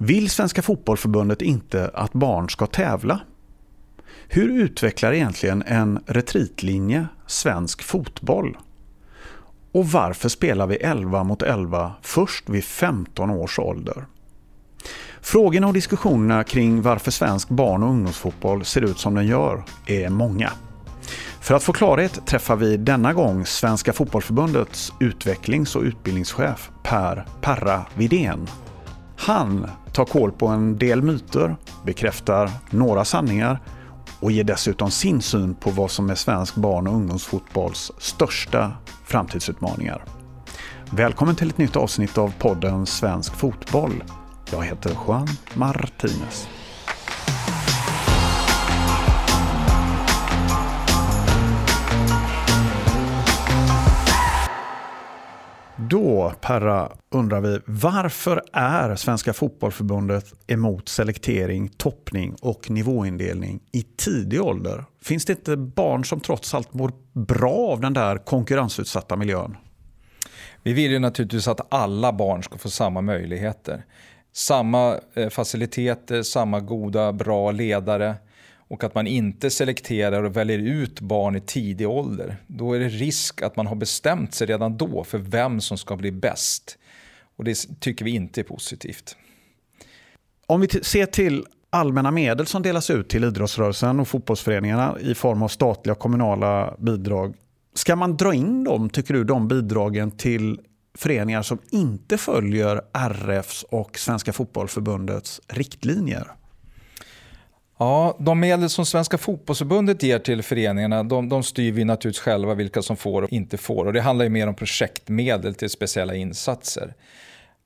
Vill Svenska Fotbollförbundet inte att barn ska tävla? Hur utvecklar egentligen en retritlinje svensk fotboll? Och varför spelar vi 11 mot 11 först vid 15 års ålder? Frågorna och diskussionerna kring varför svensk barn och ungdomsfotboll ser ut som den gör är många. För att få klarhet träffar vi denna gång Svenska Fotbollförbundets utvecklings och utbildningschef Per Perra Vidén. Han tar koll på en del myter, bekräftar några sanningar och ger dessutom sin syn på vad som är svensk barn och ungdomsfotbolls största framtidsutmaningar. Välkommen till ett nytt avsnitt av podden Svensk Fotboll. Jag heter Juan Martinez. Då, Perra, undrar vi varför är Svenska Fotbollförbundet emot selektering, toppning och nivåindelning i tidig ålder? Finns det inte barn som trots allt mår bra av den där konkurrensutsatta miljön? Vi vill ju naturligtvis att alla barn ska få samma möjligheter. Samma eh, faciliteter, samma goda, bra ledare och att man inte selekterar och väljer ut barn i tidig ålder. Då är det risk att man har bestämt sig redan då för vem som ska bli bäst. Och det tycker vi inte är positivt. Om vi ser till allmänna medel som delas ut till idrottsrörelsen och fotbollsföreningarna i form av statliga och kommunala bidrag. Ska man dra in dem, tycker du, de bidragen till föreningar som inte följer RFs och Svenska fotbollförbundets riktlinjer? Ja, de medel som Svenska fotbollsförbundet ger till föreningarna, de, de styr vi naturligtvis själva vilka som får och inte får. Och det handlar ju mer om projektmedel till speciella insatser.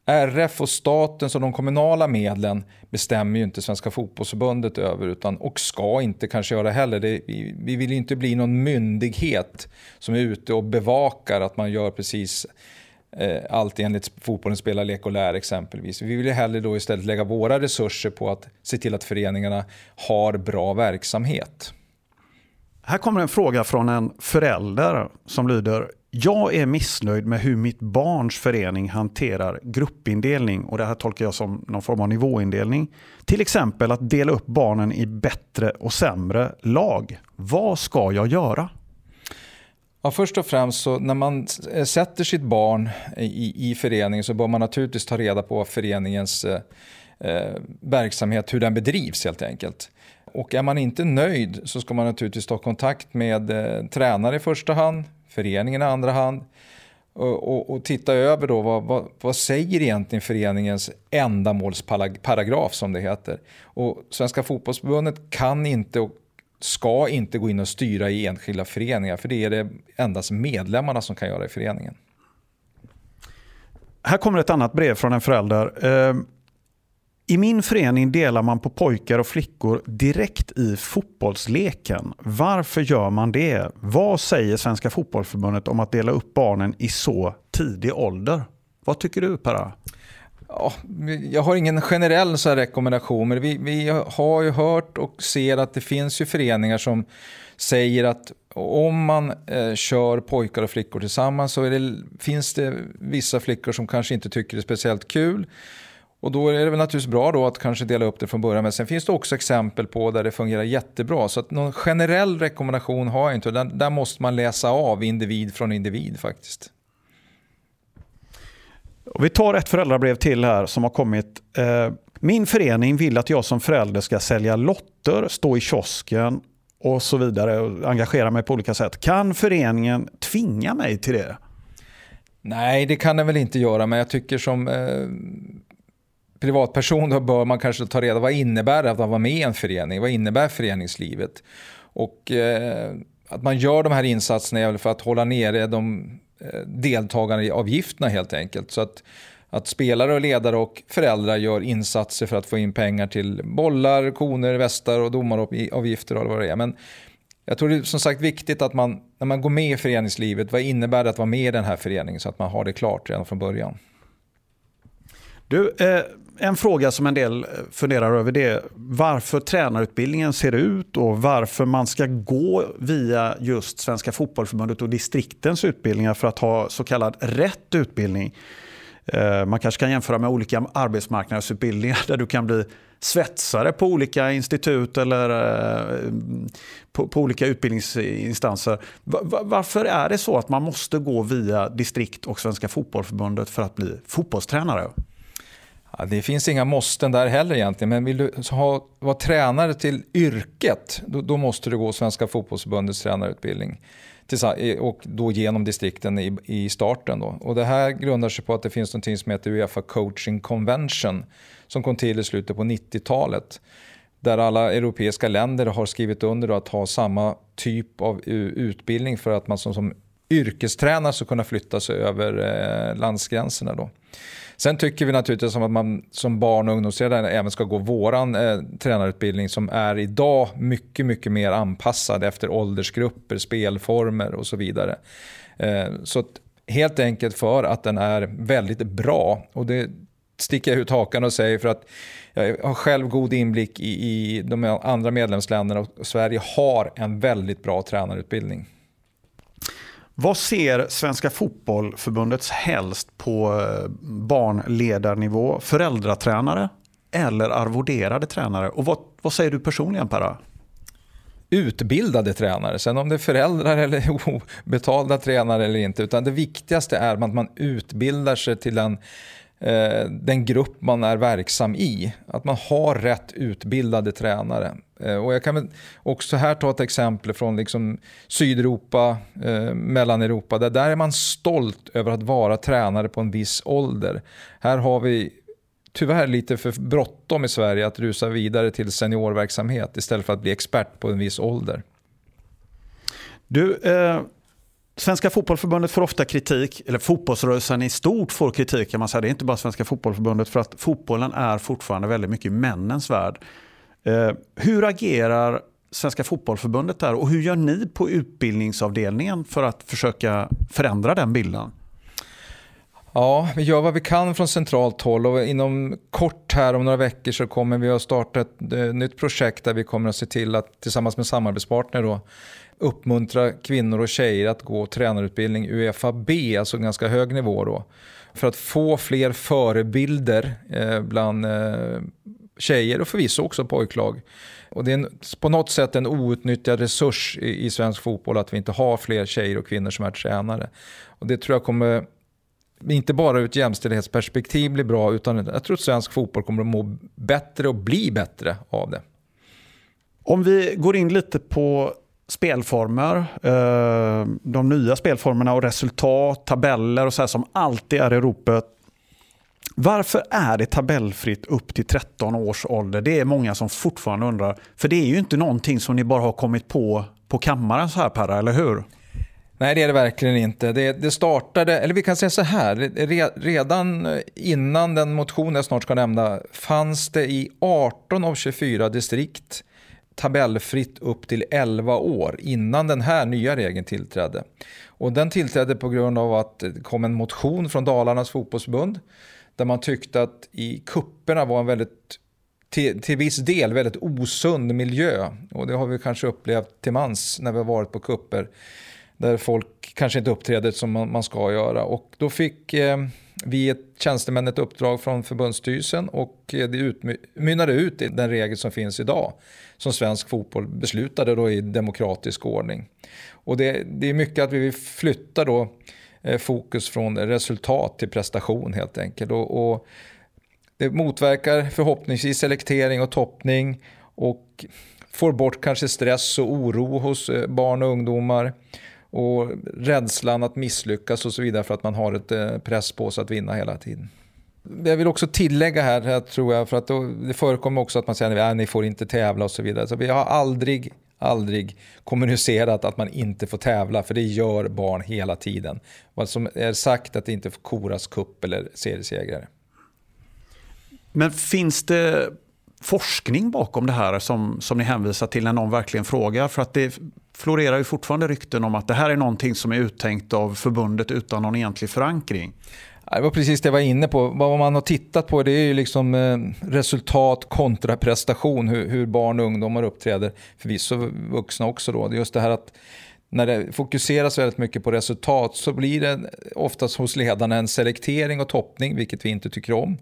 RF och staten och de kommunala medlen bestämmer ju inte Svenska fotbollsförbundet över utan, och ska inte kanske göra heller. Det, vi, vi vill ju inte bli någon myndighet som är ute och bevakar att man gör precis Eh, allt enligt fotbollens spelarlek och lär exempelvis. Vi vill ju hellre då istället lägga våra resurser på att se till att föreningarna har bra verksamhet. Här kommer en fråga från en förälder som lyder jag är missnöjd med hur mitt barns förening hanterar gruppindelning och det här tolkar jag som någon form av nivåindelning. Till exempel att dela upp barnen i bättre och sämre lag. Vad ska jag göra? Ja, först och främst så när man eh, sätter sitt barn i, i föreningen så bör man naturligtvis ta reda på föreningens eh, eh, verksamhet, hur den bedrivs helt enkelt. Och är man inte nöjd så ska man naturligtvis ta kontakt med eh, tränare i första hand, föreningen i andra hand och, och, och titta över då vad, vad, vad, säger egentligen föreningens ändamålsparagraf som det heter. Och Svenska fotbollsförbundet kan inte och ska inte gå in och styra i enskilda föreningar för det är det endast medlemmarna som kan göra i föreningen. Här kommer ett annat brev från en förälder. Ehm, I min förening delar man på pojkar och flickor direkt i fotbollsleken. Varför gör man det? Vad säger Svenska fotbollförbundet om att dela upp barnen i så tidig ålder? Vad tycker du Perra? Ja, jag har ingen generell så rekommendation, men vi, vi har ju hört och ser att det finns ju föreningar som säger att om man eh, kör pojkar och flickor tillsammans så det, finns det vissa flickor som kanske inte tycker det är speciellt kul. Och då är det väl naturligtvis bra då att kanske dela upp det från början. Men sen finns det också exempel på där det fungerar jättebra. Så att någon generell rekommendation har jag inte. Där, där måste man läsa av individ från individ faktiskt. Vi tar ett föräldrabrev till här som har kommit. Eh, min förening vill att jag som förälder ska sälja lotter, stå i kiosken och så vidare och engagera mig på olika sätt. Kan föreningen tvinga mig till det? Nej, det kan den väl inte göra, men jag tycker som eh, privatperson då bör man kanske ta reda på vad innebär det att vara med i en förening? Vad innebär föreningslivet? Och eh, att man gör de här insatserna är väl för att hålla nere de Eh, deltagaravgifterna helt enkelt. Så att, att spelare och ledare och föräldrar gör insatser för att få in pengar till bollar, koner, västar och domaravgifter och vad det är. Men jag tror det är som sagt viktigt att man, när man går med i föreningslivet, vad innebär det att vara med i den här föreningen så att man har det klart redan från början. Du, eh, en fråga som en del funderar över det är varför tränarutbildningen ser ut och varför man ska gå via just Svenska Fotbollförbundet och distriktens utbildningar för att ha så kallad rätt utbildning. Eh, man kanske kan jämföra med olika arbetsmarknadsutbildningar där du kan bli svetsare på olika institut eller eh, på, på olika utbildningsinstanser. Varför är det så att man måste gå via distrikt och Svenska Fotbollförbundet för att bli fotbollstränare? Ja, det finns inga måsten där heller egentligen, men vill du ha, vara tränare till yrket, då, då måste du gå Svenska Fotbollförbundets tränarutbildning och då genom distrikten i, i starten. Då. Och det här grundar sig på att det finns något som heter Uefa Coaching Convention som kom till i slutet på 90-talet. Där alla europeiska länder har skrivit under att ha samma typ av utbildning för att man som, som yrkestränare ska kunna flytta sig över eh, landsgränserna. Då. Sen tycker vi naturligtvis att man som barn och ungdomsledare även ska gå våran eh, tränarutbildning som är idag mycket, mycket mer anpassad efter åldersgrupper, spelformer och så vidare. Eh, så helt enkelt för att den är väldigt bra. Och det sticker jag ut hakan och säger för att jag har själv god inblick i, i de andra medlemsländerna och Sverige har en väldigt bra tränarutbildning. Vad ser Svenska Fotbollförbundets helst på eh, barnledarnivå? Föräldratränare eller arvoderade tränare? Och vad, vad säger du personligen Perra? utbildade tränare. Sen om det är föräldrar eller obetalda tränare eller inte. Utan det viktigaste är att man utbildar sig till den Eh, den grupp man är verksam i. Att man har rätt utbildade tränare. Eh, och jag kan också här ta ett exempel från liksom Sydeuropa, eh, Mellaneuropa. Där, där är man stolt över att vara tränare på en viss ålder. Här har vi tyvärr lite för bråttom i Sverige att rusa vidare till seniorverksamhet istället för att bli expert på en viss ålder. Du, eh, Svenska fotbollförbundet får ofta kritik, eller fotbollsrörelsen i stort får kritik kan man säga. Det är inte bara Svenska fotbollförbundet för att fotbollen är fortfarande väldigt mycket männens värld. Eh, hur agerar Svenska fotbollförbundet där och hur gör ni på utbildningsavdelningen för att försöka förändra den bilden? Ja, vi gör vad vi kan från centralt håll och inom kort här om några veckor så kommer vi att starta ett eh, nytt projekt där vi kommer att se till att tillsammans med samarbetspartner då, uppmuntra kvinnor och tjejer att gå tränarutbildning Uefa B, alltså ganska hög nivå då. För att få fler förebilder eh, bland eh, tjejer och förvisso också pojklag. Och det är en, på något sätt en outnyttjad resurs i, i svensk fotboll att vi inte har fler tjejer och kvinnor som är tränare. Och det tror jag kommer inte bara ur ett jämställdhetsperspektiv blir bra utan jag tror att svensk fotboll kommer att må bättre och bli bättre av det. Om vi går in lite på spelformer, eh, de nya spelformerna och resultat, tabeller och så här som alltid är i ropet. Varför är det tabellfritt upp till 13 års ålder? Det är många som fortfarande undrar. För det är ju inte någonting som ni bara har kommit på på kammaren så här Perra, eller hur? Nej, det är det verkligen inte. Det, det startade, eller vi kan säga så här, redan eh, innan den motion jag snart ska nämna fanns det i 18 av 24 distrikt tabellfritt upp till 11 år innan den här nya regeln tillträdde. Och den tillträdde på grund av att det kom en motion från Dalarnas fotbollsbund där man tyckte att i kupperna var en väldigt till, till viss del väldigt osund miljö. Och det har vi kanske upplevt till mans när vi har varit på kupper där folk kanske inte uppträder som man, man ska göra. Och då fick eh, vi ett tjänstemän ett uppdrag från förbundsstyrelsen och eh, det utmynnade ut i den regel som finns idag som svensk fotboll beslutade då i demokratisk ordning. Och det, det är mycket att vi vill flytta då eh, fokus från resultat till prestation helt enkelt. Och, och det motverkar förhoppningsvis selektering och toppning och får bort kanske stress och oro hos eh, barn och ungdomar och rädslan att misslyckas och så vidare för att man har ett eh, press på sig att vinna hela tiden. Jag vill också tillägga här, tror jag, för att det förekommer också att man säger att ni får inte tävla och så vidare. Så vi har aldrig, aldrig kommunicerat att man inte får tävla, för det gör barn hela tiden. Vad som är sagt att det inte får koras kupp eller seriesegrare. Men finns det forskning bakom det här som, som ni hänvisar till när någon verkligen frågar? För att det florerar ju fortfarande rykten om att det här är någonting som är uttänkt av förbundet utan någon egentlig förankring. Det var precis det jag var inne på. Vad man har tittat på det är ju liksom eh, resultat kontra prestation, hur, hur barn och ungdomar uppträder. Förvisso vuxna också då. Det är just det här att när det fokuseras väldigt mycket på resultat så blir det oftast hos ledarna en selektering och toppning, vilket vi inte tycker om.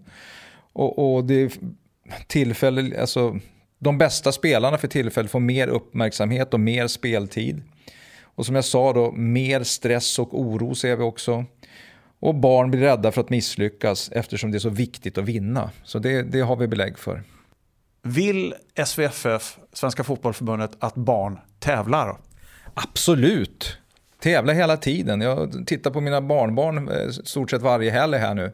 Och, och det tillfälle, alltså, de bästa spelarna för tillfället får mer uppmärksamhet och mer speltid. Och som jag sa då, mer stress och oro ser vi också. Och barn blir rädda för att misslyckas eftersom det är så viktigt att vinna. Så det, det har vi belägg för. Vill SVFF, Svenska Fotbollförbundet, att barn tävlar? Absolut. Tävla hela tiden. Jag tittar på mina barnbarn eh, stort sett varje helg här nu.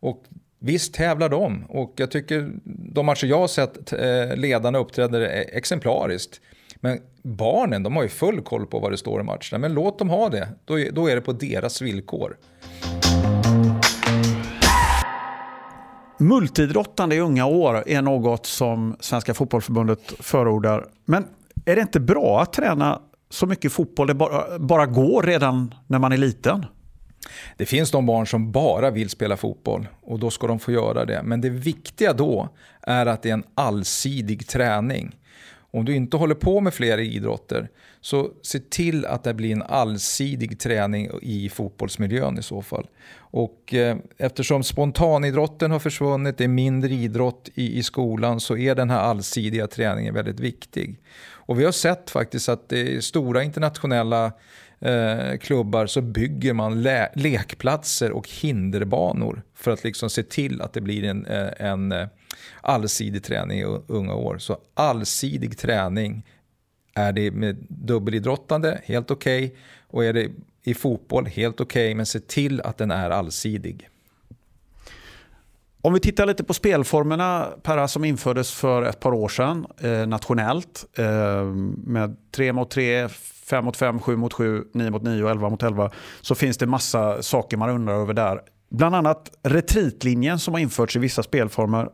Och visst tävlar de. Och jag tycker de matcher jag har sett eh, ledarna uppträder e-, exemplariskt. Men barnen, de har ju full koll på vad det står i matcherna. Men låt dem ha det. Då, då är det på deras villkor. Multidrottande i unga år är något som Svenska Fotbollförbundet förordar. Men är det inte bra att träna så mycket fotboll det bara, bara går redan när man är liten? Det finns de barn som bara vill spela fotboll och då ska de få göra det. Men det viktiga då är att det är en allsidig träning. Om du inte håller på med flera idrotter så se till att det blir en allsidig träning i fotbollsmiljön i så fall. Och eh, eftersom spontanidrotten har försvunnit, det är mindre idrott i, i skolan så är den här allsidiga träningen väldigt viktig. Och vi har sett faktiskt att i stora internationella eh, klubbar så bygger man le lekplatser och hinderbanor för att liksom se till att det blir en, eh, en eh, allsidig träning i unga år. Så allsidig träning är det med dubbelidrottande, helt okej. Okay. Och är det i fotboll, helt okej. Okay, men se till att den är allsidig. Om vi tittar lite på spelformerna Perra, som infördes för ett par år sedan eh, nationellt eh, med 3 mot 3, 5 mot 5, 7 mot 7, 9 mot 9 och 11 mot 11 så finns det massa saker man undrar över där. Bland annat retritlinjen som har införts i vissa spelformer.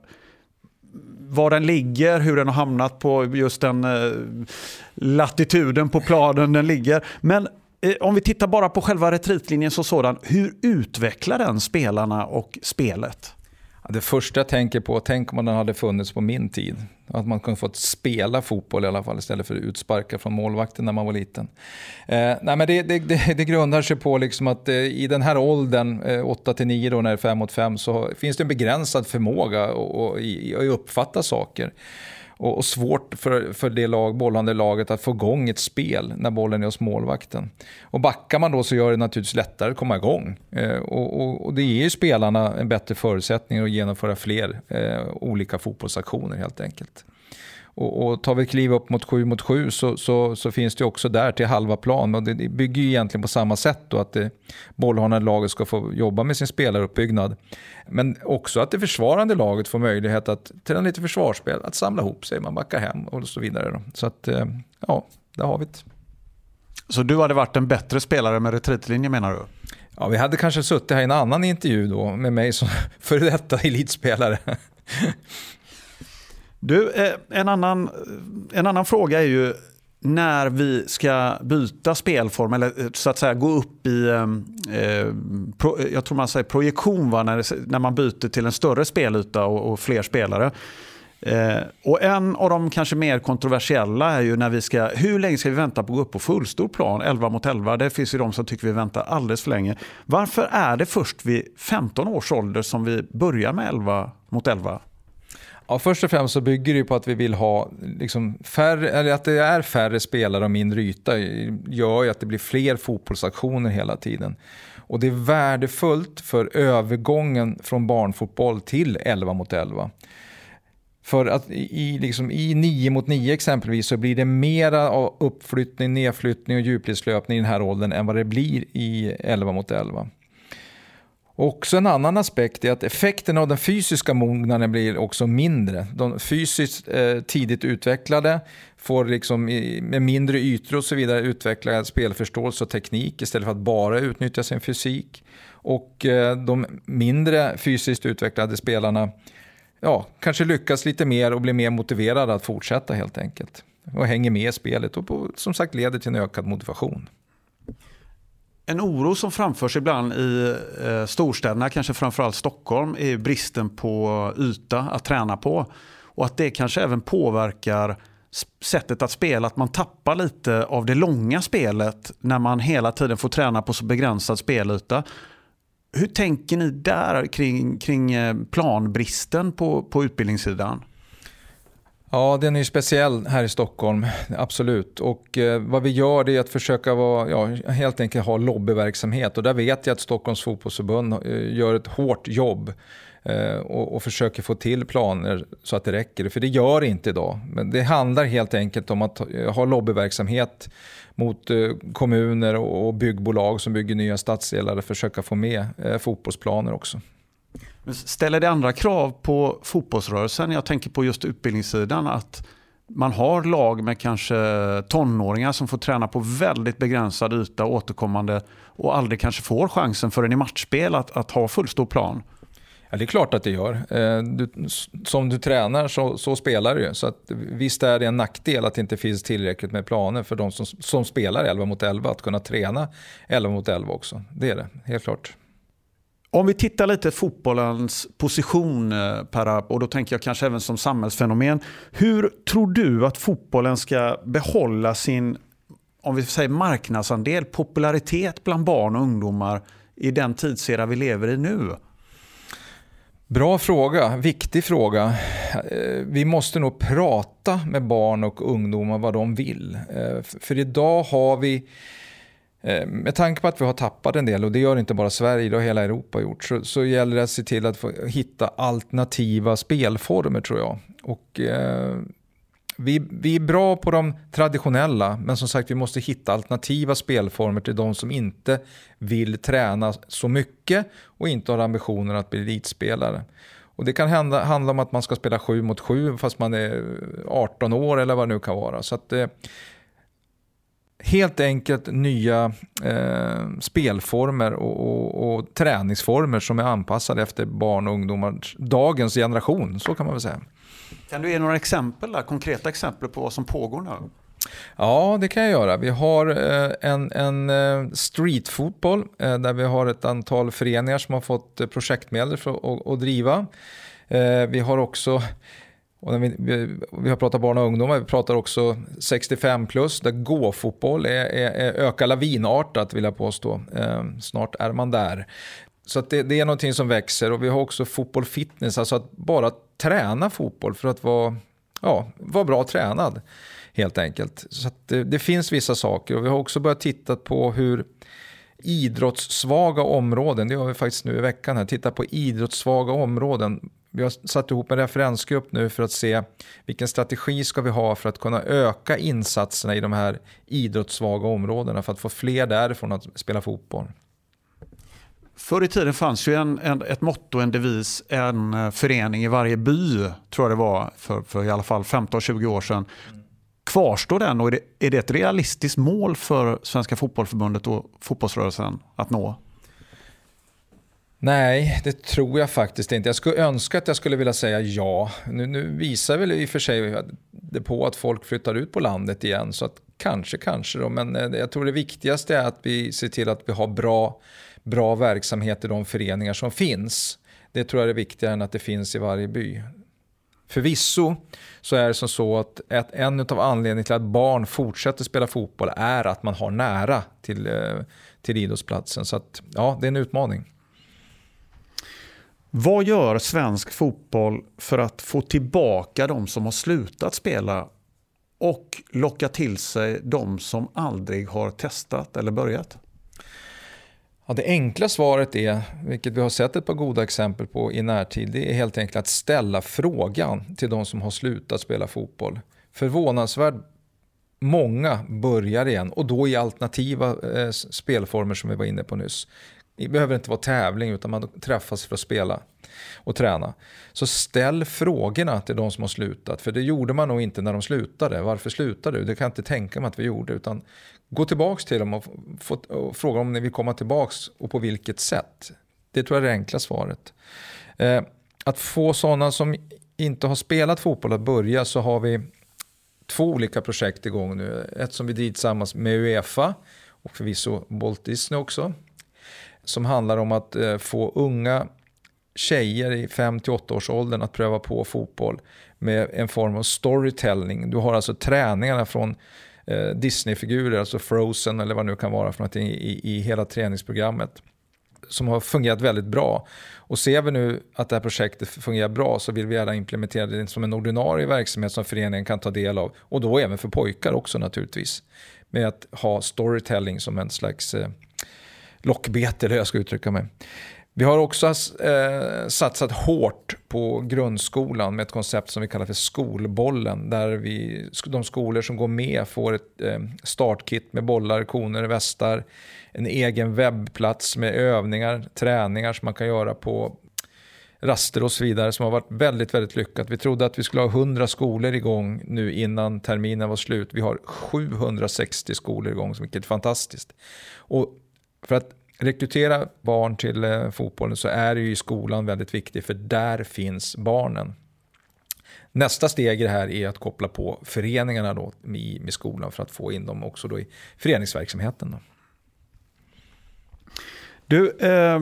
Var den ligger, hur den har hamnat på just den eh, latituden på planen den ligger. Men eh, om vi tittar bara på själva retritlinjen som sådan, hur utvecklar den spelarna och spelet? Det första jag tänker på, tänk om den hade funnits på min tid. Att man kunde fått spela fotboll i alla fall istället för att utsparka från målvakten när man var liten. Eh, nej, men det, det, det, det, grundar sig på liksom att eh, i den här åldern, eh, 8-9 då när det är 5 mot 5, så finns det en begränsad förmåga att uppfatta saker och, och svårt för, för det lag, bollande laget att få igång ett spel när bollen är hos målvakten. Och backar man då så gör det naturligtvis lättare att komma igång. Eh, och, och, och, det ger ju spelarna en bättre förutsättning att genomföra fler eh, olika fotbollsaktioner helt enkelt. Och, och tar vi ett kliv upp mot 7 mot 7 så, så, så, finns det också där till halva plan. Och det, det bygger ju egentligen på samma sätt då att det, bollhållande laget ska få jobba med sin spelaruppbyggnad. Men också att det försvarande laget får möjlighet att träna lite försvarsspel, att samla ihop sig, man backar hem och så vidare. Då. Så att, eh, ja, där har vi det. Så du hade varit en bättre spelare med retritlinje menar du? Ja, vi hade kanske suttit här i en annan intervju då med mig som före detta elitspelare. Du, eh, en annan, eh, en annan fråga är ju när vi ska byta spelform eller eh, så att säga gå upp i, ehm, eh, pro, jag tror man säger projektion, va? När, när man byter till en större spelyta och, och fler spelare. Eh, och en av de kanske mer kontroversiella är ju när vi ska, hur länge ska vi vänta på att gå upp på fullstor plan, 11 mot 11? Det finns ju de som tycker vi väntar alldeles för länge. Varför är det först vid 15 års ålder som vi börjar med 11 mot 11? Ja, först och främst så bygger det på att vi vill ha liksom färre, eller att det är färre spelare och mindre yta gör ju att det blir fler fotbollsaktioner hela tiden. Och det är värdefullt för övergången från barnfotboll till 11 mot 11. För att i, liksom, i 9 mot 9 exempelvis så blir det mera av uppflyttning, nedflyttning och djupledslöpning i den här åldern än vad det blir i 11 mot 11. Också en annan aspekt är att effekten av den fysiska mognaden blir också mindre. De fysiskt eh, tidigt utvecklade får liksom i, med mindre ytor och så vidare utveckla spelförståelse och teknik istället för att bara utnyttja sin fysik. Och eh, de mindre fysiskt utvecklade spelarna ja, kanske lyckas lite mer och blir mer motiverade att fortsätta helt enkelt. Och hänger med i spelet och på, som sagt leder till en ökad motivation. En oro som framförs ibland i eh, storstäderna, kanske framförallt Stockholm, är bristen på yta att träna på. Och att det kanske även påverkar sättet att spela att man tappar lite av det långa spelet när man hela tiden får träna på så begränsad spelyta. Hur tänker ni där kring, kring eh, planbristen på, på utbildningssidan? Ja, den är ju speciell här i Stockholm, absolut. Och eh, vad vi gör är att försöka vara, ja, helt enkelt ha lobbyverksamhet. Och där vet jag att Stockholms fotbollsförbund eh, gör ett hårt jobb eh, och, och, försöker få till planer så att det räcker. För det gör det inte idag. Men det handlar helt enkelt om att eh, ha lobbyverksamhet mot eh, kommuner och, och byggbolag som bygger nya stadsdelar och försöka få med eh, fotbollsplaner också. Ställer det andra krav på fotbollsrörelsen? Jag tänker på just utbildningssidan. att man har lag med kanske tonåringar som får träna på väldigt begränsad yta återkommande och aldrig kanske får chansen förrän i matchspel att, att ha fullstor plan. Ja, det är klart att det gör. Eh, du, som du tränar så, så spelar du. Så att, visst är det en nackdel att det inte finns tillräckligt med planer för de som, som spelar 11 mot 11 att kunna träna 11 mot 11 också. Det är det, helt klart. Om vi tittar lite fotbollens position eh, Per och då tänker jag kanske även som samhällsfenomen. Hur tror du att fotbollen ska behålla sin om vi säger marknadsandel, popularitet bland barn och ungdomar i den tidsera vi lever i nu? Bra fråga, viktig fråga. Eh, vi måste nog prata med barn och ungdomar vad de vill. Eh, för idag har vi Eh, med tanke på att vi har tappat en del, och det gör inte bara Sverige, det har hela Europa gjort, så, så gäller det att se till att få hitta alternativa spelformer tror jag. Och, eh, vi, vi är bra på de traditionella, men som sagt vi måste hitta alternativa spelformer till de som inte vill träna så mycket och inte har ambitioner att bli elitspelare. Och det kan hända, handla om att man ska spela 7 mot 7 fast man är 18 år eller vad det nu kan vara. Så att, eh, helt enkelt nya eh, spelformer och, och, och, träningsformer som är anpassade efter barn och ungdomar, dagens generation, så kan man väl säga. Kan du ge några exempel, där, konkreta exempel på vad som pågår nu? Ja, det kan jag göra. Vi har eh, en, en eh, streetfotboll eh, där vi har ett antal föreningar som har fått projektmedel för att, att driva. Vi har också och när vi, vi, vi, har pratat barn och ungdomar, vi pratar också 65 plus där gåfotboll är, är, är, ökar lavinartat vill jag påstå. Eh, snart är man där. Så det, det, är någonting som växer och vi har också fotboll fitness, alltså att bara träna fotboll för att vara, ja, vara bra tränad helt enkelt. Så det, det, finns vissa saker och vi har också börjat titta på hur idrottssvaga områden, det gör vi faktiskt nu i veckan här, titta på idrottssvaga områden vi har satt ihop en referensgrupp nu för att se vilken strategi ska vi ha för att kunna öka insatserna i de här idrottssvaga områdena för att få fler därifrån att spela fotboll. Förr i tiden fanns ju en, en, ett motto, en devis, en eh, förening i varje by, tror jag det var, för, för i alla fall 15-20 år sedan. Kvarstår den och är det, är det ett realistiskt mål för Svenska Fotbollförbundet och fotbollsrörelsen att nå? Nej, det tror jag faktiskt inte. Jag skulle önska att jag skulle vilja säga ja. Nu, nu visar väl i och för sig det på att folk flyttar ut på landet igen. Så att kanske, kanske då. Men eh, jag tror det viktigaste är att vi ser till att vi har bra, bra verksamhet i de föreningar som finns. Det tror jag är viktigare än att det finns i varje by. Förvisso så är det som så att ett, en av anledningarna till att barn fortsätter spela fotboll är att man har nära till, eh, till idrottsplatsen. Så att, ja, det är en utmaning. Vad gör svensk fotboll för att få tillbaka de som har slutat spela och locka till sig de som aldrig har testat eller börjat? Ja, det enkla svaret är, vilket vi har sett ett par goda exempel på i närtid, det är helt enkelt att ställa frågan till de som har slutat spela fotboll. Förvånansvärt många börjar igen och då i alternativa eh, spelformer som vi var inne på nyss. Det behöver inte vara tävling utan man träffas för att spela och träna. Så ställ frågorna till de som har slutat. För det gjorde man nog inte när de slutade. Varför slutade du? Det kan jag inte tänka mig att vi gjorde. Utan gå tillbaka till dem och, få, och fråga om ni vill komma tillbaka och på vilket sätt. Det tror jag är det enkla svaret. Eh, att få sådana som inte har spelat fotboll att börja så har vi två olika projekt igång nu. Ett som vi driver tillsammans med Uefa och förvisso Walt Disney också som handlar om att eh, få unga tjejer i 5-8 års åldern att pröva på fotboll med en form av storytelling. Du har alltså träningarna från eh, Disney-figurer, alltså Frozen eller vad det nu kan vara för någonting i, i hela träningsprogrammet som har fungerat väldigt bra. Och ser vi nu att det här projektet fungerar bra så vill vi gärna implementera det som en ordinarie verksamhet som föreningen kan ta del av. Och då även för pojkar också naturligtvis. Med att ha storytelling som en slags eh, lockbete, eller hur jag ska uttrycka mig. Vi har också eh, satsat hårt på grundskolan med ett koncept som vi kallar för skolbollen. Där vi, de skolor som går med får ett eh, startkit med bollar, koner, västar. En egen webbplats med övningar, träningar som man kan göra på raster och så vidare som har varit väldigt, väldigt lyckat. Vi trodde att vi skulle ha 100 skolor igång nu innan terminen var slut. Vi har 760 skolor igång, vilket är fantastiskt. Och för att rekrytera barn till eh, fotbollen så är ju skolan väldigt viktig för där finns barnen. Nästa steg i det här är att koppla på föreningarna då med, med skolan för att få in dem också då i föreningsverksamheten. Då. Du, eh,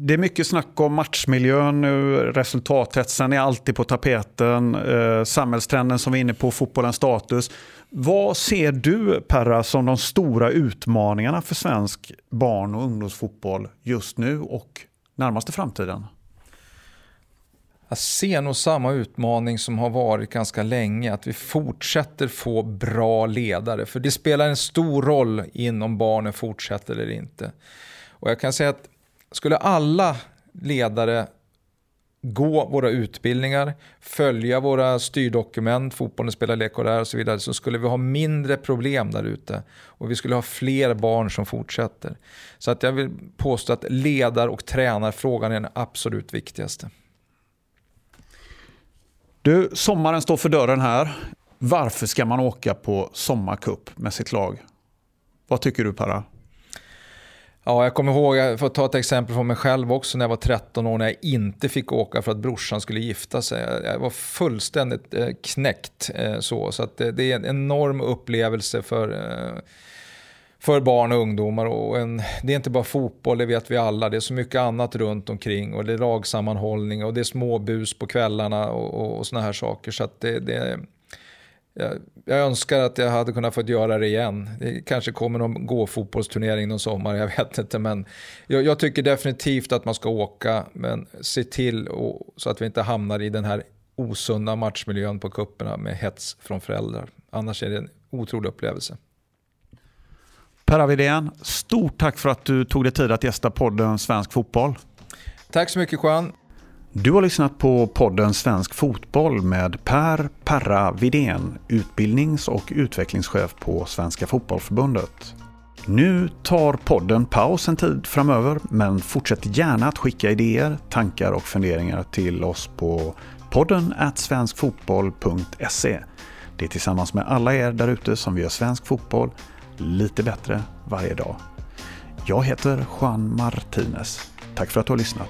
det är mycket snack om matchmiljön nu. Resultathetsen är alltid på tapeten. Eh, samhällstrenden som vi är inne på, fotbollens status. Vad ser du Perra som de stora utmaningarna för svensk barn och ungdomsfotboll just nu och närmaste framtiden? Jag ser nog samma utmaning som har varit ganska länge, att vi fortsätter få bra ledare. För det spelar en stor roll in om barnen fortsätter eller inte. Och jag kan säga att skulle alla ledare gå våra utbildningar, följa våra styrdokument, fotbollen spelar lek och där och så vidare, så skulle vi ha mindre problem där ute. Och vi skulle ha fler barn som fortsätter. Så att jag vill påstå att ledar och tränarfrågan är den absolut viktigaste. Du, sommaren står för dörren här. Varför ska man åka på sommarcup med sitt lag? Vad tycker du Para? Ja, jag kommer ihåg, för att ta ett exempel från mig själv också när jag var 13 år när jag inte fick åka för att brorsan skulle gifta sig. Jag var fullständigt eh, knäckt. Eh, så så att eh, det, är en enorm upplevelse för, för barn och ungdomar. Och en, det är inte bara fotboll, det vet vi alla. Det är så mycket annat runt omkring och det är lagsammanhållning och det är småbus på kvällarna och, och, och såna här saker. Så att det, det jag, jag, önskar att jag hade kunnat få göra det igen. Det kanske kommer någon gå-fotbollsturnering någon sommar, jag vet inte. Men jag, jag, tycker definitivt att man ska åka, men se till och, så att vi inte hamnar i den här osunda matchmiljön på kupperna med hets från föräldrar. Annars är det en otrolig upplevelse. Per Avidén, stort tack för att du tog dig tid att gästa podden Svensk Fotboll. Tack så mycket Juan. Du har lyssnat på podden Svensk Fotboll med Per Perra Vidén, utbildnings och utvecklingschef på Svenska Fotbollförbundet. Nu tar podden paus en tid framöver, men fortsätt gärna att skicka idéer, tankar och funderingar till oss på podden svenskfotboll.se. Det är tillsammans med alla er där ute som vi gör svensk fotboll lite bättre varje dag. Jag heter Juan Martinez. Tack för att du har lyssnat.